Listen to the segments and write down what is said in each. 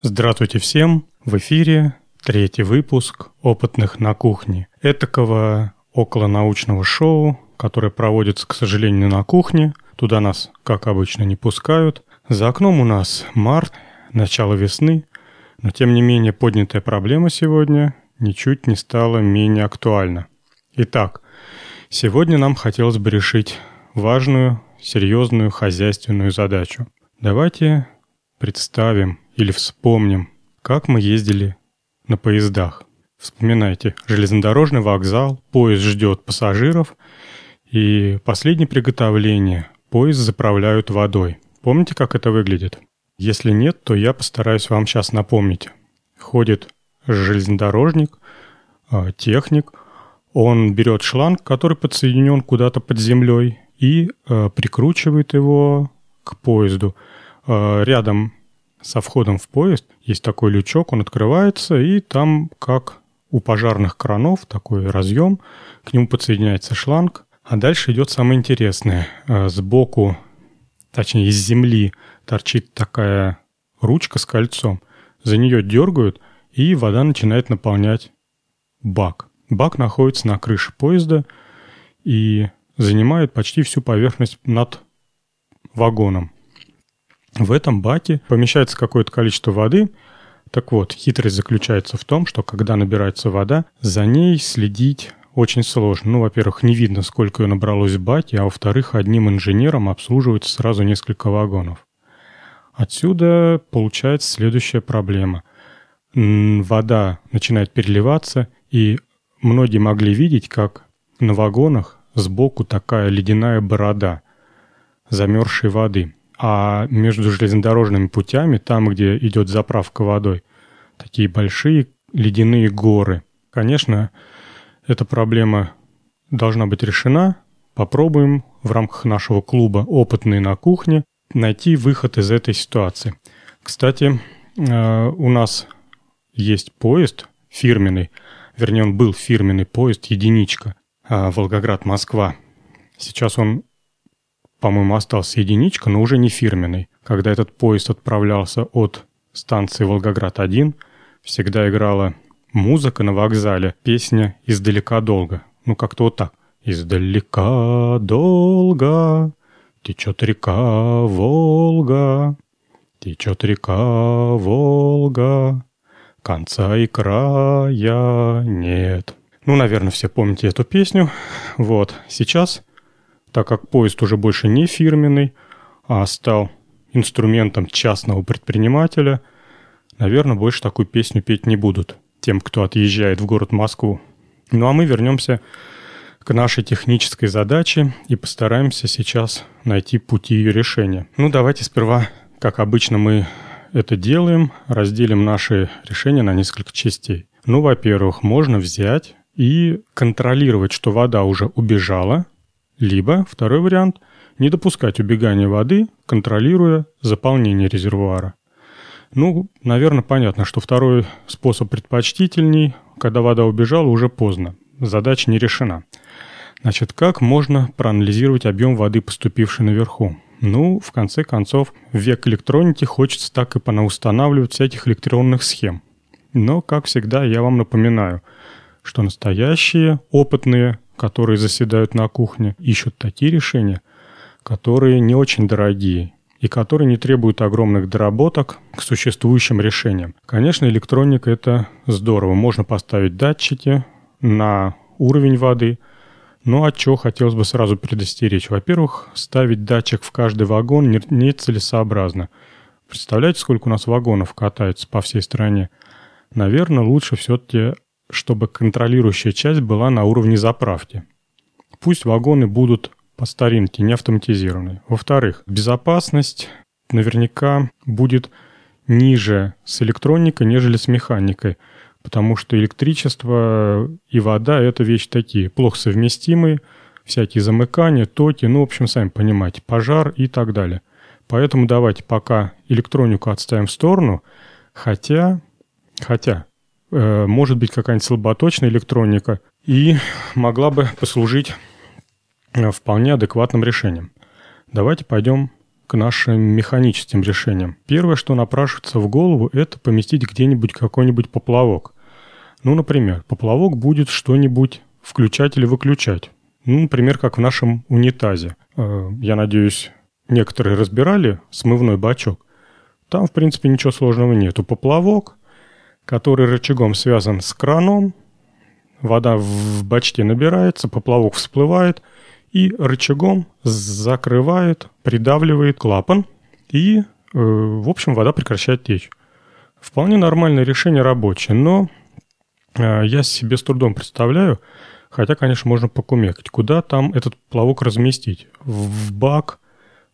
Здравствуйте всем! В эфире третий выпуск «Опытных на кухне». Этакого околонаучного шоу, которое проводится, к сожалению, на кухне. Туда нас, как обычно, не пускают. За окном у нас март, начало весны. Но, тем не менее, поднятая проблема сегодня ничуть не стала менее актуальна. Итак, сегодня нам хотелось бы решить важную, серьезную хозяйственную задачу. Давайте представим или вспомним, как мы ездили на поездах. Вспоминайте, железнодорожный вокзал, поезд ждет пассажиров, и последнее приготовление – поезд заправляют водой. Помните, как это выглядит? Если нет, то я постараюсь вам сейчас напомнить. Ходит железнодорожник, а, техник, он берет шланг, который подсоединен куда-то под землей, и а, прикручивает его к поезду. А, рядом со входом в поезд есть такой лючок, он открывается, и там, как у пожарных кранов, такой разъем, к нему подсоединяется шланг, а дальше идет самое интересное. Э, сбоку, точнее из земли, торчит такая ручка с кольцом. За нее дергают, и вода начинает наполнять бак. Бак находится на крыше поезда и занимает почти всю поверхность над вагоном. В этом баке помещается какое-то количество воды. Так вот, хитрость заключается в том, что когда набирается вода, за ней следить очень сложно. Ну, во-первых, не видно, сколько ее набралось в баке, а во-вторых, одним инженером обслуживается сразу несколько вагонов. Отсюда получается следующая проблема. Вода начинает переливаться, и многие могли видеть, как на вагонах сбоку такая ледяная борода замерзшей воды – а между железнодорожными путями, там, где идет заправка водой, такие большие ледяные горы. Конечно, эта проблема должна быть решена. Попробуем в рамках нашего клуба «Опытные на кухне» найти выход из этой ситуации. Кстати, э, у нас есть поезд фирменный, вернее, он был фирменный поезд «Единичка» э, Волгоград-Москва. Сейчас он по-моему, остался единичка, но уже не фирменный. Когда этот поезд отправлялся от станции Волгоград-1, всегда играла музыка на вокзале, песня «Издалека долго». Ну, как-то вот так. «Издалека долго течет река Волга, течет река Волга, конца и края нет». Ну, наверное, все помните эту песню. Вот, сейчас так как поезд уже больше не фирменный, а стал инструментом частного предпринимателя, наверное, больше такую песню петь не будут тем, кто отъезжает в город Москву. Ну а мы вернемся к нашей технической задаче и постараемся сейчас найти пути ее решения. Ну давайте сперва, как обычно мы это делаем, разделим наши решения на несколько частей. Ну, во-первых, можно взять и контролировать, что вода уже убежала – либо, второй вариант, не допускать убегания воды, контролируя заполнение резервуара. Ну, наверное, понятно, что второй способ предпочтительней, когда вода убежала, уже поздно. Задача не решена. Значит, как можно проанализировать объем воды, поступившей наверху? Ну, в конце концов, век электроники хочется так и понаустанавливать всяких электронных схем. Но, как всегда, я вам напоминаю, что настоящие опытные которые заседают на кухне, ищут такие решения, которые не очень дорогие и которые не требуют огромных доработок к существующим решениям. Конечно, электроника – это здорово. Можно поставить датчики на уровень воды, но от чего хотелось бы сразу предостеречь. Во-первых, ставить датчик в каждый вагон нецелесообразно. Представляете, сколько у нас вагонов катается по всей стране? Наверное, лучше все-таки чтобы контролирующая часть была на уровне заправки. Пусть вагоны будут по старинке, не автоматизированы. Во-вторых, безопасность наверняка будет ниже с электроникой, нежели с механикой, потому что электричество и вода – это вещи такие, плохо совместимые, всякие замыкания, токи, ну, в общем, сами понимаете, пожар и так далее. Поэтому давайте пока электронику отставим в сторону, хотя, хотя может быть какая-нибудь слаботочная электроника, и могла бы послужить э, вполне адекватным решением. Давайте пойдем к нашим механическим решениям. Первое, что напрашивается в голову, это поместить где-нибудь какой-нибудь поплавок. Ну, например, поплавок будет что-нибудь включать или выключать. Ну, например, как в нашем унитазе. Э, я надеюсь, некоторые разбирали смывной бачок. Там, в принципе, ничего сложного нету. Поплавок, который рычагом связан с краном, вода в бачке набирается, поплавок всплывает и рычагом закрывает, придавливает клапан, и, э, в общем, вода прекращает течь. Вполне нормальное решение рабочее, но э, я себе с трудом представляю, хотя, конечно, можно покумекать, куда там этот плавок разместить. В бак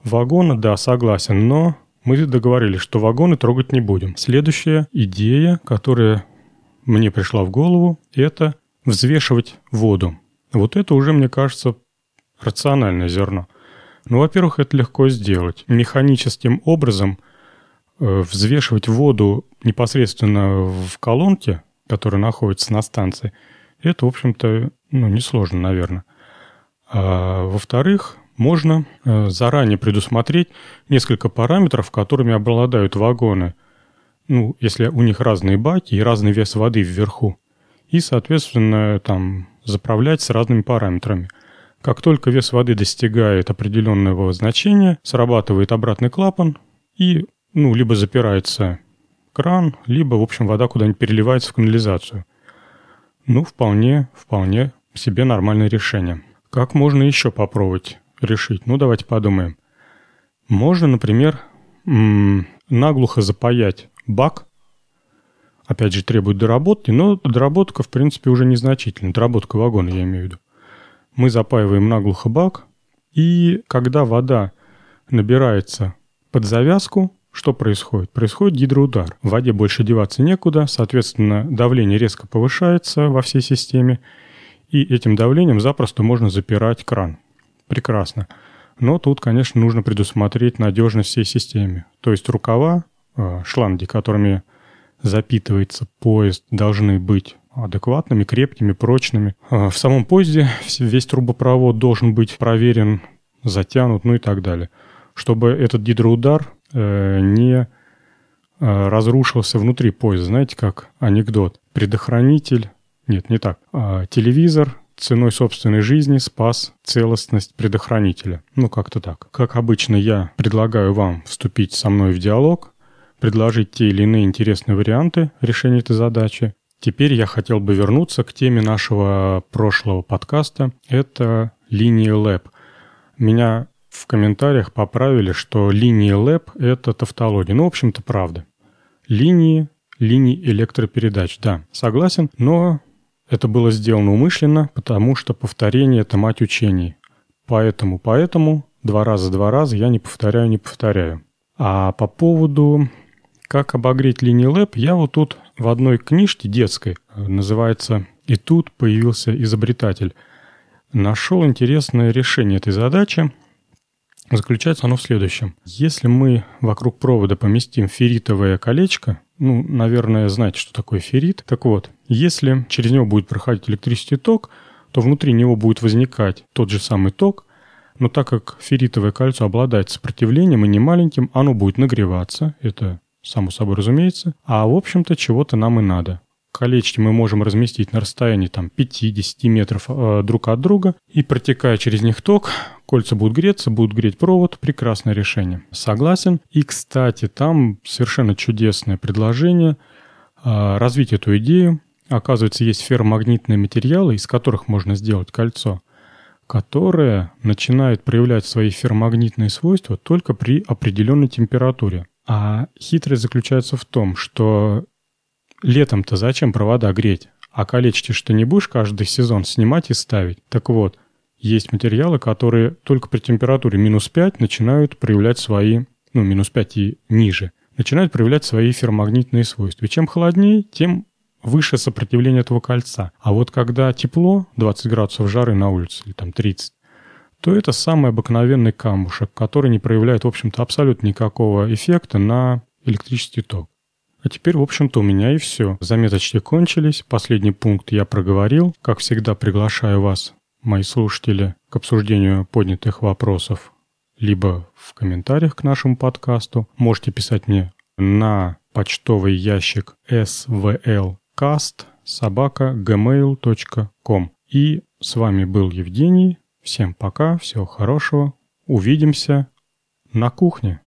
вагона, да, согласен, но мы договорились, что вагоны трогать не будем. Следующая идея, которая мне пришла в голову, это взвешивать воду. Вот это уже, мне кажется, рациональное зерно. Ну, во-первых, это легко сделать. Механическим образом э, взвешивать воду непосредственно в колонке, которая находится на станции, это, в общем-то, ну, несложно, наверное. А, во-вторых, можно э, заранее предусмотреть несколько параметров, которыми обладают вагоны. Ну, если у них разные баки и разный вес воды вверху. И, соответственно, там заправлять с разными параметрами. Как только вес воды достигает определенного значения, срабатывает обратный клапан и, ну, либо запирается кран, либо, в общем, вода куда-нибудь переливается в канализацию. Ну, вполне, вполне себе нормальное решение. Как можно еще попробовать решить? Ну, давайте подумаем. Можно, например, наглухо запаять бак. Опять же, требует доработки, но доработка, в принципе, уже незначительна. Доработка вагона, я имею в виду. Мы запаиваем наглухо бак, и когда вода набирается под завязку, что происходит? Происходит гидроудар. В воде больше деваться некуда, соответственно, давление резко повышается во всей системе, и этим давлением запросто можно запирать кран. Прекрасно. Но тут, конечно, нужно предусмотреть надежность всей системы. То есть рукава, э, шланги, которыми запитывается поезд, должны быть адекватными, крепкими, прочными. А в самом поезде весь трубопровод должен быть проверен, затянут, ну и так далее. Чтобы этот гидроудар э, не э, разрушился внутри поезда. Знаете, как анекдот. Предохранитель, нет, не так, а телевизор ценой собственной жизни спас целостность предохранителя. Ну, как-то так. Как обычно, я предлагаю вам вступить со мной в диалог, предложить те или иные интересные варианты решения этой задачи. Теперь я хотел бы вернуться к теме нашего прошлого подкаста. Это линия LAB. Меня в комментариях поправили, что линии LAB — это тавтология. Ну, в общем-то, правда. Линии, линии электропередач, да, согласен, но это было сделано умышленно, потому что повторение — это мать учений. Поэтому, поэтому, два раза, два раза я не повторяю, не повторяю. А по поводу как обогреть линии LAB, я вот тут в одной книжке детской, называется «И тут появился изобретатель», нашел интересное решение этой задачи. Заключается оно в следующем. Если мы вокруг провода поместим ферритовое колечко, ну, наверное, знаете, что такое феррит. Так вот, если через него будет проходить электрический ток, то внутри него будет возникать тот же самый ток, но так как ферритовое кольцо обладает сопротивлением и не маленьким, оно будет нагреваться, это само собой разумеется. А в общем-то чего-то нам и надо. Колечки мы можем разместить на расстоянии там 5-10 метров э, друг от друга и протекая через них ток, кольца будут греться, будут греть провод. Прекрасное решение. Согласен. И, кстати, там совершенно чудесное предложение э, развить эту идею. Оказывается, есть ферромагнитные материалы, из которых можно сделать кольцо, которое начинает проявлять свои ферромагнитные свойства только при определенной температуре. А хитрость заключается в том, что летом-то зачем провода греть? А колечки что не будешь каждый сезон снимать и ставить? Так вот, есть материалы, которые только при температуре минус 5 начинают проявлять свои, ну, минус 5 и ниже, начинают проявлять свои ферромагнитные свойства. И чем холоднее, тем выше сопротивление этого кольца. А вот когда тепло, 20 градусов жары на улице, или там 30, то это самый обыкновенный камушек, который не проявляет, в общем-то, абсолютно никакого эффекта на электрический ток. А теперь, в общем-то, у меня и все. Заметочки кончились, последний пункт я проговорил. Как всегда, приглашаю вас, мои слушатели, к обсуждению поднятых вопросов либо в комментариях к нашему подкасту. Можете писать мне на почтовый ящик svlcast собака gmail.com. И с вами был Евгений. Всем пока, всего хорошего. Увидимся на кухне.